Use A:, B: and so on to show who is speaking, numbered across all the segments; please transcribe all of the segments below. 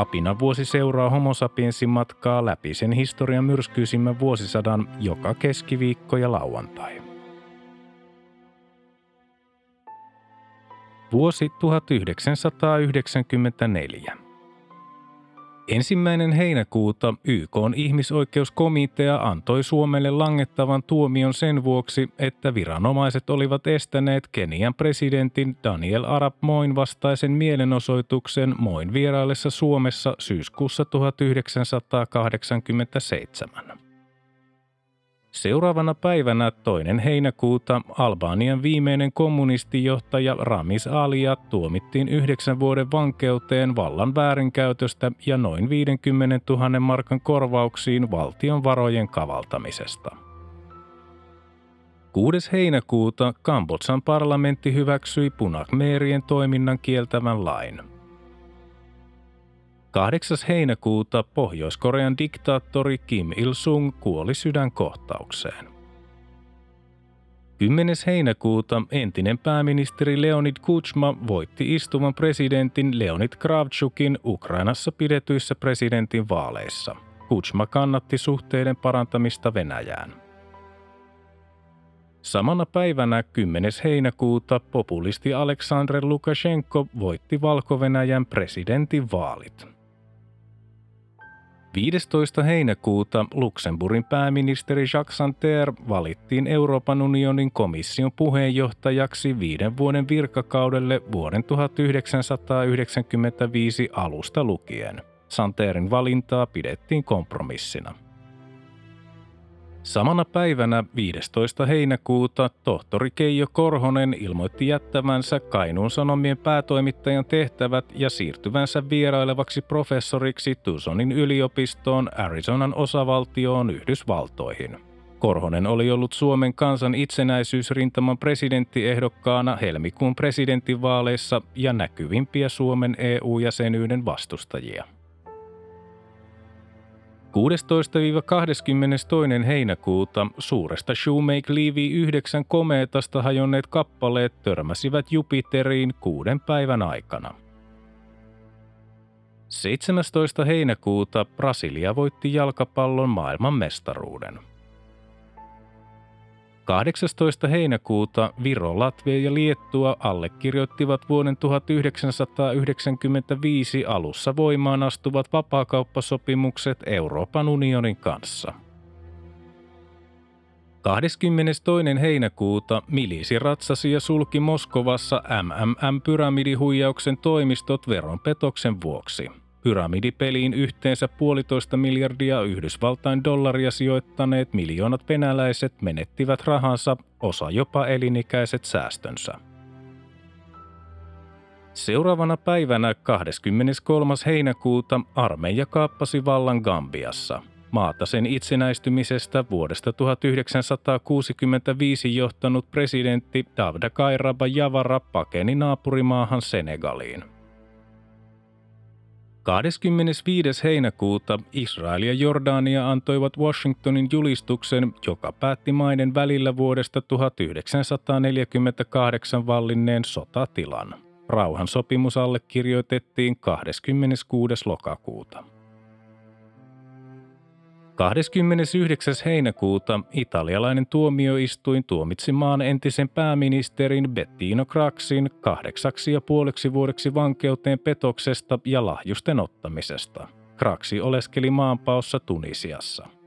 A: Apina vuosi seuraa homo matkaa läpi sen historian myrskyisimmän vuosisadan joka keskiviikko ja lauantai. Vuosi 1994. Ensimmäinen heinäkuuta YK ihmisoikeuskomitea antoi Suomelle langettavan tuomion sen vuoksi, että viranomaiset olivat estäneet Kenian presidentin Daniel Arap Moin vastaisen mielenosoituksen Moin vieraillessa Suomessa syyskuussa 1987. Seuraavana päivänä toinen heinäkuuta Albanian viimeinen kommunistijohtaja Ramis Alia tuomittiin yhdeksän vuoden vankeuteen vallan väärinkäytöstä ja noin 50 000 markan korvauksiin valtion varojen kavaltamisesta. 6. heinäkuuta Kambodsan parlamentti hyväksyi punakmeerien toiminnan kieltävän lain – 8. heinäkuuta Pohjois-Korean diktaattori Kim Il-sung kuoli sydänkohtaukseen. 10. heinäkuuta entinen pääministeri Leonid Kuchma voitti istuvan presidentin Leonid Kravchukin Ukrainassa pidetyissä presidentin vaaleissa. Kuchma kannatti suhteiden parantamista Venäjään. Samana päivänä 10. heinäkuuta populisti Aleksandr Lukashenko voitti Valko-Venäjän presidentin vaalit. 15. heinäkuuta Luxemburgin pääministeri Jacques Santer valittiin Euroopan unionin komission puheenjohtajaksi viiden vuoden virkakaudelle vuoden 1995 alusta lukien. Santerin valintaa pidettiin kompromissina. Samana päivänä 15. heinäkuuta tohtori Keijo Korhonen ilmoitti jättävänsä Kainuun Sanomien päätoimittajan tehtävät ja siirtyvänsä vierailevaksi professoriksi Tucsonin yliopistoon Arizonan osavaltioon Yhdysvaltoihin. Korhonen oli ollut Suomen kansan itsenäisyysrintaman presidenttiehdokkaana helmikuun presidentinvaaleissa ja näkyvimpiä Suomen EU-jäsenyyden vastustajia. 16-22. heinäkuuta suuresta Shoemake Levy 9 komeetasta hajonneet kappaleet törmäsivät Jupiteriin kuuden päivän aikana. 17. heinäkuuta Brasilia voitti jalkapallon maailman mestaruuden – 18. heinäkuuta Viro, Latvia ja Liettua allekirjoittivat vuoden 1995 alussa voimaan astuvat vapaakauppasopimukset Euroopan unionin kanssa. 22. heinäkuuta milisi ratsasi ja sulki Moskovassa MMM-pyramidihuijauksen toimistot veronpetoksen vuoksi – Pyramidipeliin yhteensä puolitoista miljardia Yhdysvaltain dollaria sijoittaneet miljoonat venäläiset menettivät rahansa, osa jopa elinikäiset säästönsä. Seuraavana päivänä 23. heinäkuuta armeija kaappasi vallan Gambiassa. Maata sen itsenäistymisestä vuodesta 1965 johtanut presidentti Davda Kairaba Javara pakeni naapurimaahan Senegaliin. 25. heinäkuuta Israel ja Jordania antoivat Washingtonin julistuksen, joka päätti maiden välillä vuodesta 1948 vallinneen sotatilan. Rauhansopimus allekirjoitettiin 26. lokakuuta. 29. heinäkuuta italialainen tuomioistuin tuomitsi maan entisen pääministerin Bettino Craxin kahdeksaksi ja puoleksi vuodeksi vankeuteen petoksesta ja lahjusten ottamisesta. Craxi oleskeli maanpaossa Tunisiassa.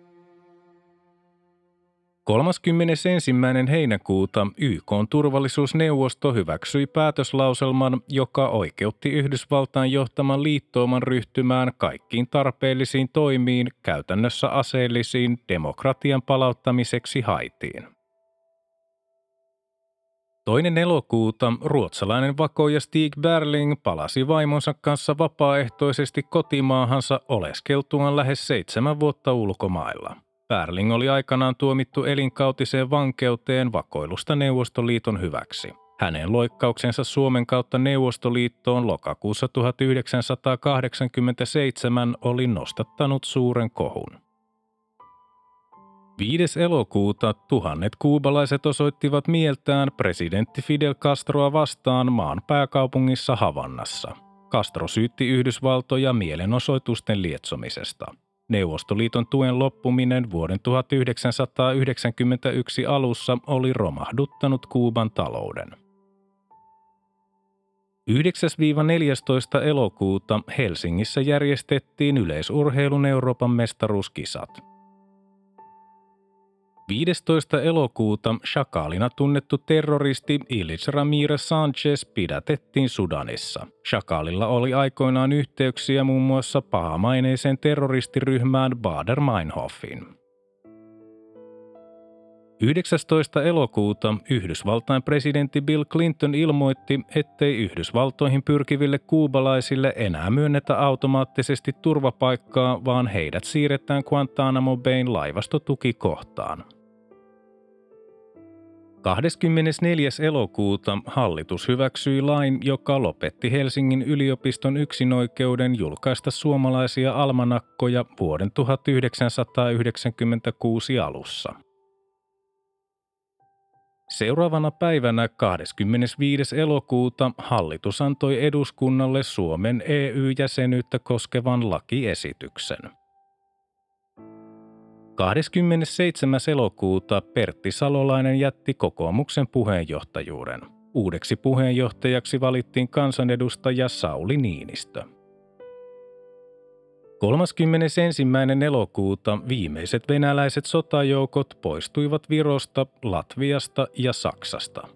A: 31. heinäkuuta YK turvallisuusneuvosto hyväksyi päätöslauselman, joka oikeutti Yhdysvaltain johtaman liittooman ryhtymään kaikkiin tarpeellisiin toimiin, käytännössä aseellisiin, demokratian palauttamiseksi Haitiin. Toinen elokuuta ruotsalainen vakoja Stig Berling palasi vaimonsa kanssa vapaaehtoisesti kotimaahansa oleskeltuaan lähes seitsemän vuotta ulkomailla. Berling oli aikanaan tuomittu elinkautiseen vankeuteen vakoilusta Neuvostoliiton hyväksi. Hänen loikkauksensa Suomen kautta Neuvostoliittoon lokakuussa 1987 oli nostattanut suuren kohun. 5. elokuuta tuhannet kuubalaiset osoittivat mieltään presidentti Fidel Castroa vastaan maan pääkaupungissa Havannassa. Castro syytti Yhdysvaltoja mielenosoitusten lietsomisesta. Neuvostoliiton tuen loppuminen vuoden 1991 alussa oli romahduttanut Kuuban talouden. 9-14 elokuuta Helsingissä järjestettiin yleisurheilun Euroopan mestaruuskisat – 15. elokuuta Shakaalina tunnettu terroristi Ilich Ramirez Sanchez pidätettiin Sudanissa. Shakaalilla oli aikoinaan yhteyksiä muun muassa pahamaineiseen terroristiryhmään Bader Meinhofin. 19. elokuuta Yhdysvaltain presidentti Bill Clinton ilmoitti, ettei Yhdysvaltoihin pyrkiville kuubalaisille enää myönnetä automaattisesti turvapaikkaa, vaan heidät siirretään Guantanamo Bayn laivastotukikohtaan. 24. elokuuta hallitus hyväksyi lain, joka lopetti Helsingin yliopiston yksinoikeuden julkaista suomalaisia almanakkoja vuoden 1996 alussa. Seuraavana päivänä 25. elokuuta hallitus antoi eduskunnalle Suomen EU-jäsenyyttä koskevan lakiesityksen. 27. elokuuta Pertti Salolainen jätti kokoomuksen puheenjohtajuuden. Uudeksi puheenjohtajaksi valittiin kansanedustaja Sauli Niinistö. 31. elokuuta viimeiset venäläiset sotajoukot poistuivat Virosta, Latviasta ja Saksasta.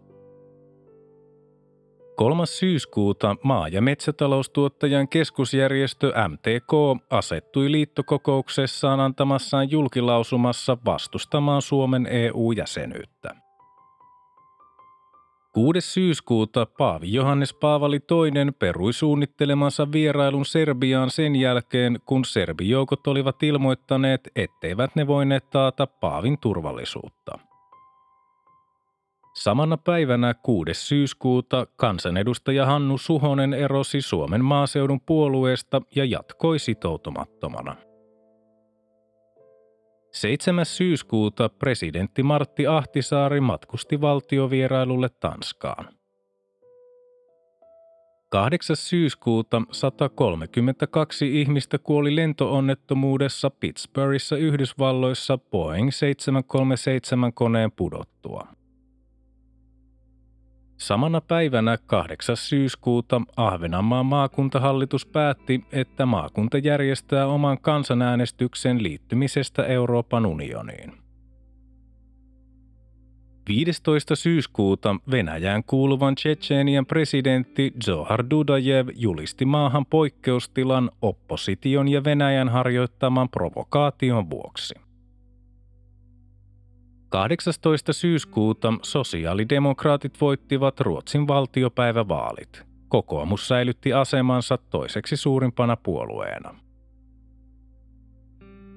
A: 3. syyskuuta maa- ja metsätaloustuottajan keskusjärjestö MTK asettui liittokokouksessaan antamassaan julkilausumassa vastustamaan Suomen EU-jäsenyyttä. 6. syyskuuta Paavi Johannes Paavali II perui suunnittelemansa vierailun Serbiaan sen jälkeen, kun serbijoukot olivat ilmoittaneet, etteivät ne voineet taata Paavin turvallisuutta. Samana päivänä 6. syyskuuta kansanedustaja Hannu Suhonen erosi Suomen maaseudun puolueesta ja jatkoi sitoutumattomana. 7. syyskuuta presidentti Martti Ahtisaari matkusti valtiovierailulle Tanskaan. 8. syyskuuta 132 ihmistä kuoli lentoonnettomuudessa Pittsburghissa Yhdysvalloissa Boeing 737 koneen pudottua. Samana päivänä 8. syyskuuta Ahvenanmaan maakuntahallitus päätti, että maakunta järjestää oman kansanäänestyksen liittymisestä Euroopan unioniin. 15. syyskuuta Venäjään kuuluvan Tsetseenian presidentti Zohar Dudajev julisti maahan poikkeustilan opposition ja Venäjän harjoittaman provokaation vuoksi. 18. syyskuuta sosiaalidemokraatit voittivat Ruotsin valtiopäivävaalit. Kokoomus säilytti asemansa toiseksi suurimpana puolueena.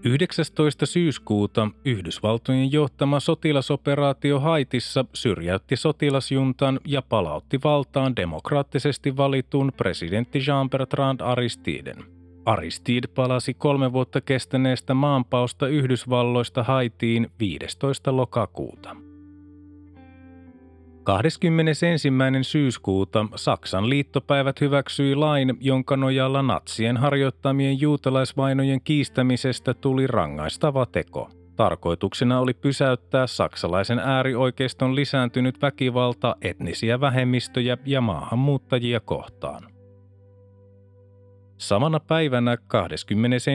A: 19. syyskuuta Yhdysvaltojen johtama sotilasoperaatio Haitissa syrjäytti sotilasjuntan ja palautti valtaan demokraattisesti valitun presidentti Jean-Bertrand Aristiden – Aristide palasi kolme vuotta kestäneestä maanpausta Yhdysvalloista Haitiin 15. lokakuuta. 21. syyskuuta Saksan liittopäivät hyväksyi lain, jonka nojalla natsien harjoittamien juutalaisvainojen kiistämisestä tuli rangaistava teko. Tarkoituksena oli pysäyttää saksalaisen äärioikeiston lisääntynyt väkivalta etnisiä vähemmistöjä ja maahanmuuttajia kohtaan. Samana päivänä 21.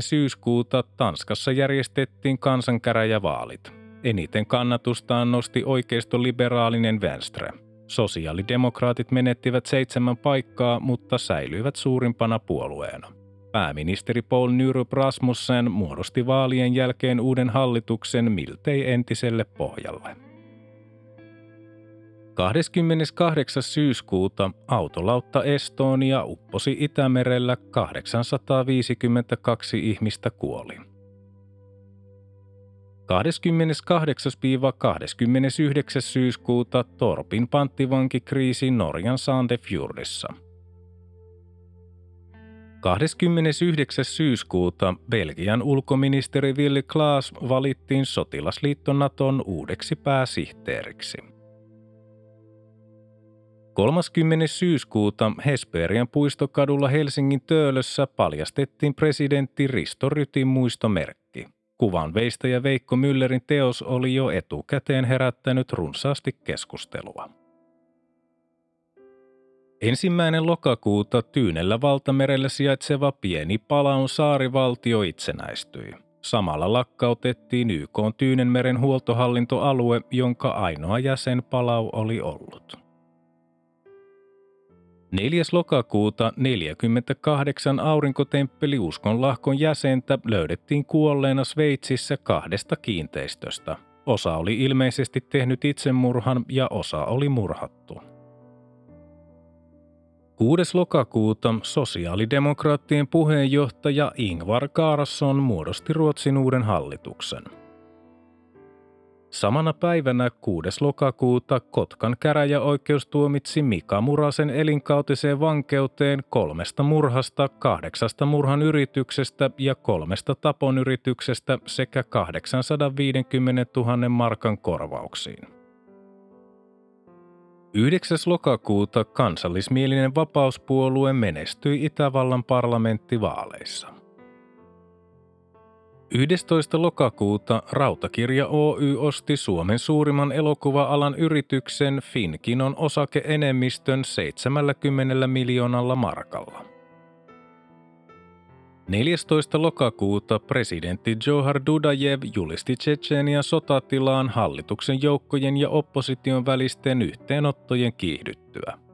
A: syyskuuta Tanskassa järjestettiin kansankäräjävaalit. Eniten kannatustaan nosti oikeistoliberaalinen Venstre. Sosiaalidemokraatit menettivät seitsemän paikkaa, mutta säilyivät suurimpana puolueena. Pääministeri Paul Nyrup Rasmussen muodosti vaalien jälkeen uuden hallituksen miltei entiselle pohjalle. 28. syyskuuta autolautta Estonia upposi Itämerellä 852 ihmistä kuoli. 28-29. syyskuuta Torpin panttivankikriisi Norjan Sandefjordissa. 29. syyskuuta Belgian ulkoministeri Willy Klaas valittiin sotilasliitto Naton uudeksi pääsihteeriksi. 30. syyskuuta Hesperian puistokadulla Helsingin Töölössä paljastettiin presidentti Risto Rytin muistomerkki. Kuvan veistäjä Veikko Müllerin teos oli jo etukäteen herättänyt runsaasti keskustelua. Ensimmäinen lokakuuta Tyynellä valtamerellä sijaitseva pieni Palaun saarivaltio itsenäistyi. Samalla lakkautettiin YK Tyynenmeren huoltohallintoalue, jonka ainoa jäsen Palau oli ollut. 4. lokakuuta 48 aurinkotemppeli uskonlahkon jäsentä löydettiin kuolleena Sveitsissä kahdesta kiinteistöstä. Osa oli ilmeisesti tehnyt itsemurhan ja osa oli murhattu. 6. lokakuuta sosiaalidemokraattien puheenjohtaja Ingvar Carlsson muodosti Ruotsin uuden hallituksen – Samana päivänä 6. lokakuuta Kotkan käräjäoikeus tuomitsi Mika Murasen elinkautiseen vankeuteen kolmesta murhasta, kahdeksasta murhan yrityksestä ja kolmesta tapon yrityksestä sekä 850 000 markan korvauksiin. 9. lokakuuta kansallismielinen vapauspuolue menestyi Itävallan parlamenttivaaleissa. 11. lokakuuta Rautakirja Oy osti Suomen suurimman elokuva-alan yrityksen Finkinon osakeenemmistön 70 miljoonalla markalla. 14. lokakuuta presidentti Johar Dudajev julisti Tsetsenian sotatilaan hallituksen joukkojen ja opposition välisten yhteenottojen kiihdyttyä.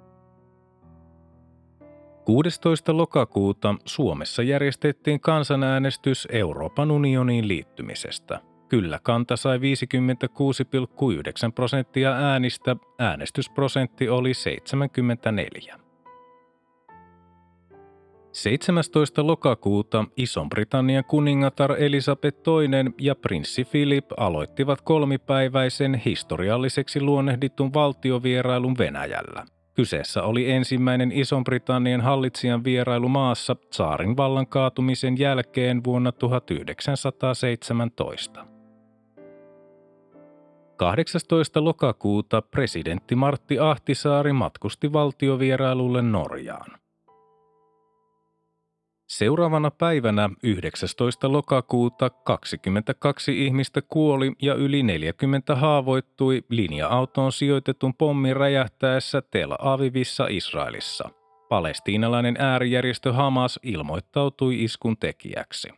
A: 16. lokakuuta Suomessa järjestettiin kansanäänestys Euroopan unioniin liittymisestä. Kyllä kanta sai 56,9 prosenttia äänistä, äänestysprosentti oli 74. 17. lokakuuta Ison-Britannian kuningatar Elisabeth II ja prinssi Philip aloittivat kolmipäiväisen historialliseksi luonnehditun valtiovierailun Venäjällä. Kyseessä oli ensimmäinen Ison-Britannian hallitsijan vierailu maassa saarin vallan kaatumisen jälkeen vuonna 1917. 18. lokakuuta presidentti Martti Ahtisaari matkusti valtiovierailulle Norjaan. Seuraavana päivänä 19. lokakuuta 22 ihmistä kuoli ja yli 40 haavoittui linja-autoon sijoitetun pommin räjähtäessä Tel Avivissa Israelissa. Palestiinalainen äärijärjestö Hamas ilmoittautui iskun tekijäksi.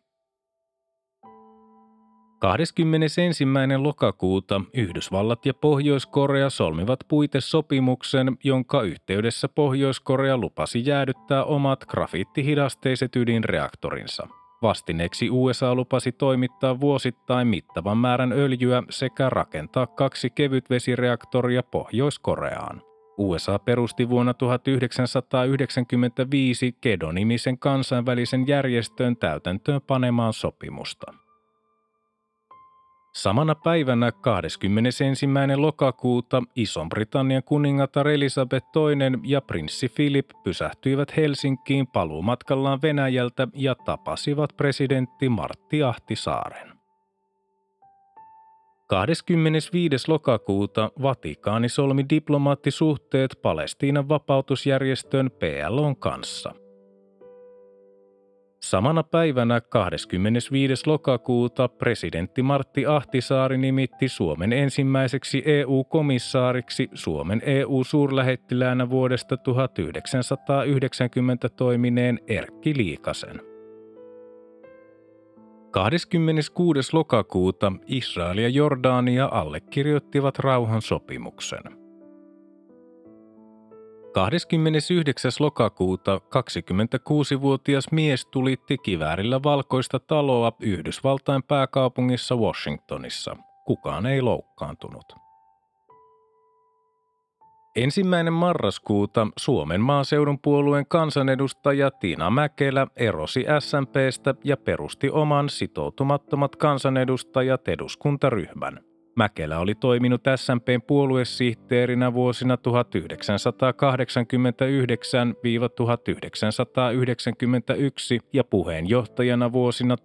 A: 21. lokakuuta Yhdysvallat ja Pohjois-Korea solmivat puitesopimuksen, jonka yhteydessä Pohjois-Korea lupasi jäädyttää omat grafiittihidasteiset ydinreaktorinsa. Vastineeksi USA lupasi toimittaa vuosittain mittavan määrän öljyä sekä rakentaa kaksi kevytvesireaktoria Pohjois-Koreaan. USA perusti vuonna 1995 Kedo-nimisen kansainvälisen järjestön täytäntöön panemaan sopimusta. Samana päivänä 21. lokakuuta Ison-Britannian kuningatar Elisabeth II ja prinssi Philip pysähtyivät Helsinkiin paluumatkallaan Venäjältä ja tapasivat presidentti Martti Ahtisaaren. 25. lokakuuta Vatikaani solmi diplomaattisuhteet Palestiinan vapautusjärjestön PLOn kanssa – Samana päivänä 25. lokakuuta presidentti Martti Ahtisaari nimitti Suomen ensimmäiseksi EU-komissaariksi Suomen EU-suurlähettiläänä vuodesta 1990 toimineen Erkki Liikasen. 26. lokakuuta Israel ja Jordania allekirjoittivat rauhansopimuksen. 29. lokakuuta 26-vuotias mies tulitti kiväärillä valkoista taloa Yhdysvaltain pääkaupungissa Washingtonissa. Kukaan ei loukkaantunut. Ensimmäinen marraskuuta Suomen maaseudun puolueen kansanedustaja Tiina Mäkelä erosi SMPstä ja perusti oman sitoutumattomat kansanedustajat eduskuntaryhmän. Mäkelä oli toiminut SMPn puoluesihteerinä vuosina 1989-1991 ja puheenjohtajana vuosina 1991-1992.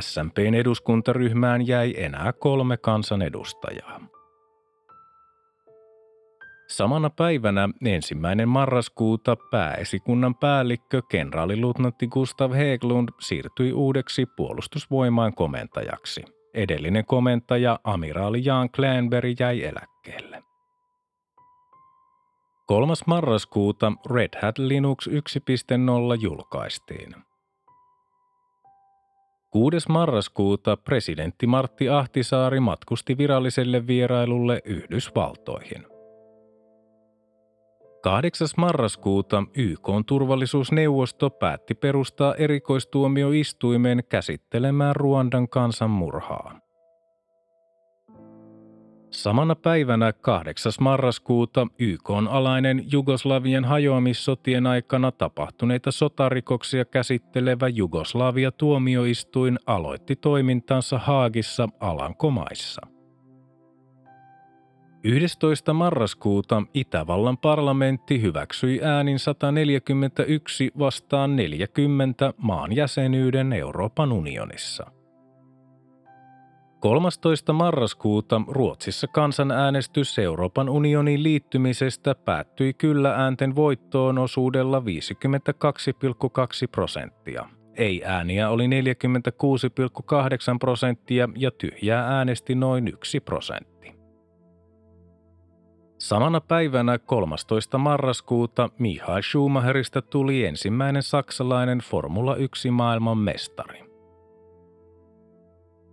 A: SMPn eduskuntaryhmään jäi enää kolme kansanedustajaa. Samana päivänä ensimmäinen marraskuuta pääesikunnan päällikkö kenraaliluutnantti Gustav Heglund siirtyi uudeksi puolustusvoimaan komentajaksi. Edellinen komentaja amiraali Jan Klänberg jäi eläkkeelle. 3. marraskuuta Red Hat Linux 1.0 julkaistiin. 6. marraskuuta presidentti Martti Ahtisaari matkusti viralliselle vierailulle Yhdysvaltoihin. 8. marraskuuta YK turvallisuusneuvosto päätti perustaa erikoistuomioistuimen käsittelemään Ruandan kansanmurhaa. Samana päivänä 8. marraskuuta YK alainen Jugoslavian hajoamissotien aikana tapahtuneita sotarikoksia käsittelevä Jugoslavia tuomioistuin aloitti toimintansa Haagissa Alankomaissa. 11. marraskuuta Itävallan parlamentti hyväksyi äänin 141 vastaan 40 maan jäsenyyden Euroopan unionissa. 13. marraskuuta Ruotsissa kansanäänestys Euroopan unionin liittymisestä päättyi kyllä äänten voittoon osuudella 52,2 prosenttia. Ei-ääniä oli 46,8 prosenttia ja tyhjää äänesti noin 1 prosentti. Samana päivänä 13. marraskuuta Michael Schumacherista tuli ensimmäinen saksalainen Formula 1 maailman mestari.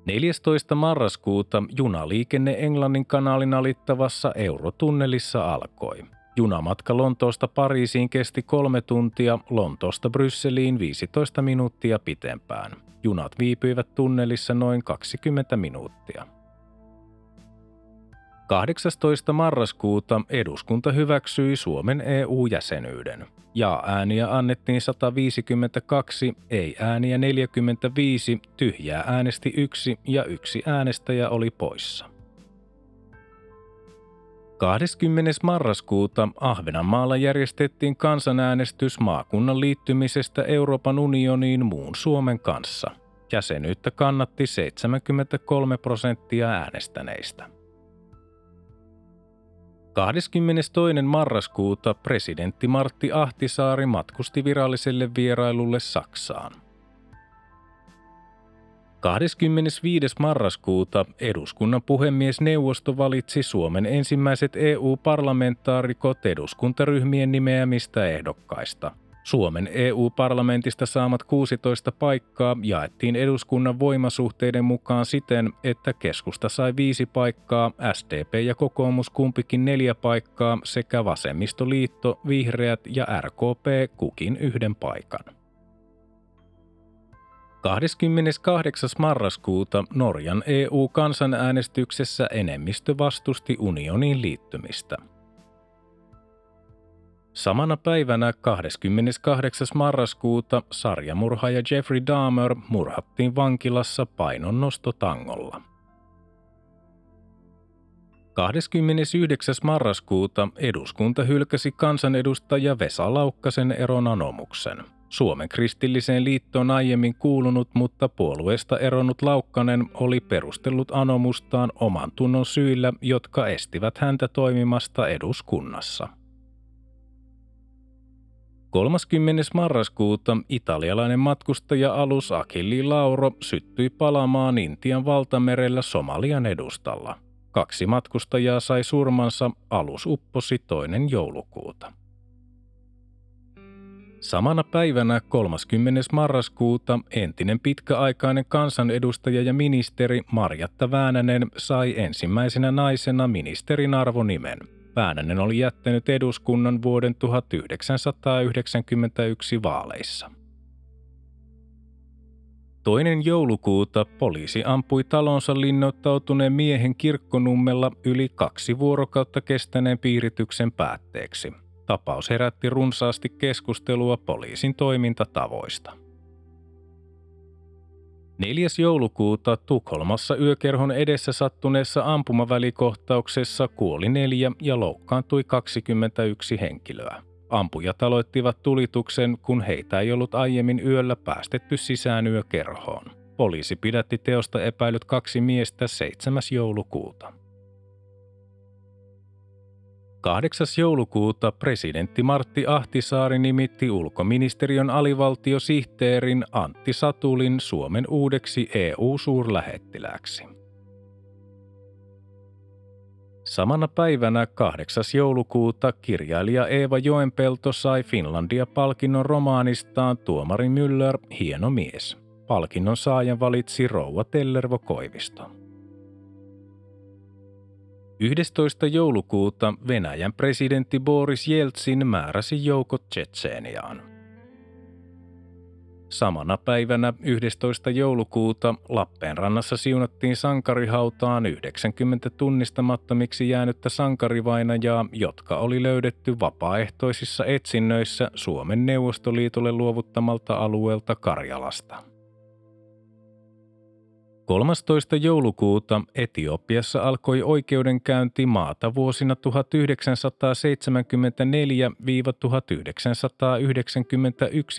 A: 14. marraskuuta junaliikenne Englannin kanaalin alittavassa Eurotunnelissa alkoi. Junamatka Lontoosta Pariisiin kesti kolme tuntia, Lontoosta Brysseliin 15 minuuttia pitempään. Junat viipyivät tunnelissa noin 20 minuuttia. 18. marraskuuta eduskunta hyväksyi Suomen EU-jäsenyyden. Ja-ääniä annettiin 152, ei-ääniä 45, tyhjää äänesti yksi ja yksi äänestäjä oli poissa. 20. marraskuuta Ahvenanmaalla järjestettiin kansanäänestys maakunnan liittymisestä Euroopan unioniin muun Suomen kanssa. Jäsenyyttä kannatti 73 prosenttia äänestäneistä. 22. marraskuuta presidentti Martti Ahtisaari matkusti viralliselle vierailulle Saksaan. 25. marraskuuta eduskunnan puhemiesneuvosto valitsi Suomen ensimmäiset EU-parlamentaarikot eduskuntaryhmien nimeämistä ehdokkaista – Suomen EU-parlamentista saamat 16 paikkaa jaettiin eduskunnan voimasuhteiden mukaan siten, että keskusta sai viisi paikkaa, SDP ja kokoomus kumpikin neljä paikkaa sekä vasemmistoliitto, vihreät ja RKP kukin yhden paikan. 28. marraskuuta Norjan EU-kansanäänestyksessä enemmistö vastusti unioniin liittymistä – Samana päivänä 28. marraskuuta sarjamurhaaja Jeffrey Dahmer murhattiin vankilassa painonnostotangolla. 29. marraskuuta eduskunta hylkäsi kansanedustaja Vesa Laukkasen eron anomuksen. Suomen kristilliseen liittoon aiemmin kuulunut, mutta puolueesta eronnut Laukkanen oli perustellut anomustaan oman tunnon syillä, jotka estivät häntä toimimasta eduskunnassa. 30. marraskuuta italialainen matkustaja-alus Achilli Lauro syttyi palaamaan Intian valtamerellä Somalian edustalla. Kaksi matkustajaa sai surmansa, alus upposi toinen joulukuuta. Samana päivänä 30. marraskuuta entinen pitkäaikainen kansanedustaja ja ministeri Marjatta Väänänen sai ensimmäisenä naisena ministerin arvonimen – Väänänen oli jättänyt eduskunnan vuoden 1991 vaaleissa. Toinen joulukuuta poliisi ampui talonsa linnoittautuneen miehen kirkkonummella yli kaksi vuorokautta kestäneen piirityksen päätteeksi. Tapaus herätti runsaasti keskustelua poliisin toimintatavoista. 4. joulukuuta Tukholmassa yökerhon edessä sattuneessa ampumavälikohtauksessa kuoli neljä ja loukkaantui 21 henkilöä. Ampujat aloittivat tulituksen, kun heitä ei ollut aiemmin yöllä päästetty sisään yökerhoon. Poliisi pidätti teosta epäilyt kaksi miestä 7. joulukuuta. 8. joulukuuta presidentti Martti Ahtisaari nimitti ulkoministeriön alivaltiosihteerin Antti Satulin Suomen uudeksi EU-suurlähettiläksi. Samana päivänä 8. joulukuuta kirjailija Eeva Joenpelto sai Finlandia-palkinnon romaanistaan Tuomari Müller, hieno mies. Palkinnon saajan valitsi rouva Tellervo Koivisto. 11. joulukuuta Venäjän presidentti Boris Jeltsin määräsi joukot Tsetseeniaan. Samana päivänä 11. joulukuuta Lappeenrannassa siunattiin sankarihautaan 90 tunnistamattomiksi jäänyttä sankarivainajaa, jotka oli löydetty vapaaehtoisissa etsinnöissä Suomen Neuvostoliitolle luovuttamalta alueelta Karjalasta. 13. joulukuuta Etiopiassa alkoi oikeudenkäynti maata vuosina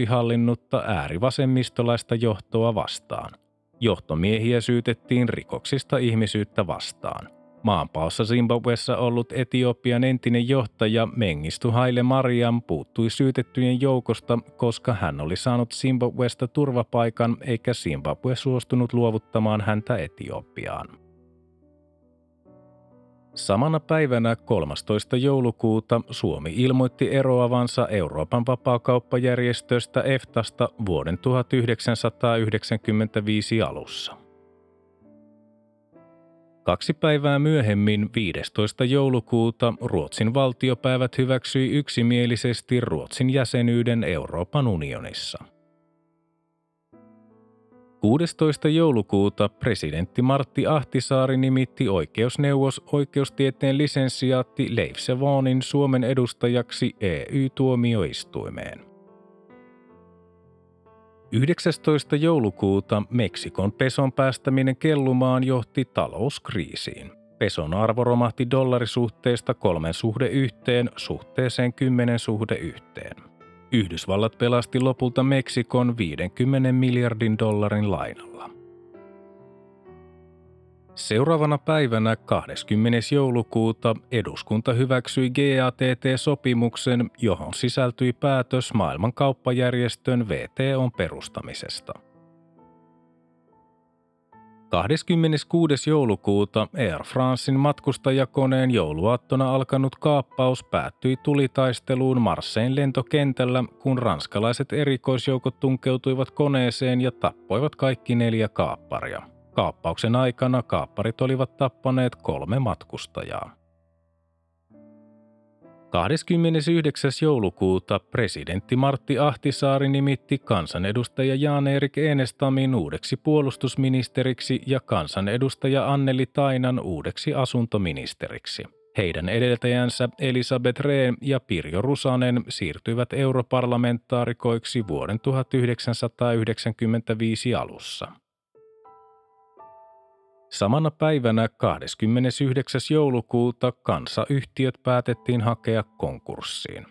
A: 1974-1991 hallinnutta äärivasemmistolaista johtoa vastaan. Johtomiehiä syytettiin rikoksista ihmisyyttä vastaan – Maanpaossa Zimbabwessa ollut Etiopian entinen johtaja Mengistu Haile Mariam puuttui syytettyjen joukosta, koska hän oli saanut Zimbabwesta turvapaikan eikä Zimbabwe suostunut luovuttamaan häntä Etiopiaan. Samana päivänä 13. joulukuuta Suomi ilmoitti eroavansa Euroopan vapaakauppajärjestöstä EFTAsta vuoden 1995 alussa. Kaksi päivää myöhemmin, 15. joulukuuta, Ruotsin valtiopäivät hyväksyi yksimielisesti Ruotsin jäsenyyden Euroopan unionissa. 16. joulukuuta presidentti Martti Ahtisaari nimitti oikeusneuvos oikeustieteen lisensiaatti Leif Sevonin Suomen edustajaksi EU-tuomioistuimeen. 19. joulukuuta Meksikon peson päästäminen kellumaan johti talouskriisiin. Peson arvo romahti dollarisuhteesta kolmen suhde yhteen suhteeseen kymmenen suhde yhteen. Yhdysvallat pelasti lopulta Meksikon 50 miljardin dollarin lainalla. Seuraavana päivänä 20. joulukuuta eduskunta hyväksyi GATT-sopimuksen, johon sisältyi päätös maailman kauppajärjestön VTOn perustamisesta. 26. joulukuuta Air Francein matkustajakoneen jouluaattona alkanut kaappaus päättyi tulitaisteluun Marseille lentokentällä, kun ranskalaiset erikoisjoukot tunkeutuivat koneeseen ja tappoivat kaikki neljä kaapparia. Kaappauksen aikana kaapparit olivat tappaneet kolme matkustajaa. 29. joulukuuta presidentti Martti Ahtisaari nimitti kansanedustaja Jan-Erik Enestamin uudeksi puolustusministeriksi ja kansanedustaja Anneli Tainan uudeksi asuntoministeriksi. Heidän edeltäjänsä Elisabeth Rehn ja Pirjo Rusanen siirtyivät europarlamentaarikoiksi vuoden 1995 alussa. Samana päivänä 29. joulukuuta kansayhtiöt päätettiin hakea konkurssiin.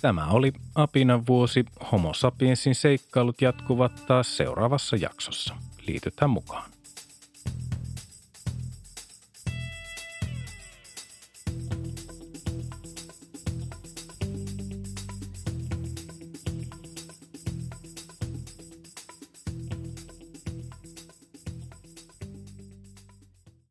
A: Tämä oli Apinan vuosi. Homo sapiensin seikkailut jatkuvat taas seuraavassa jaksossa. Liitytään mukaan.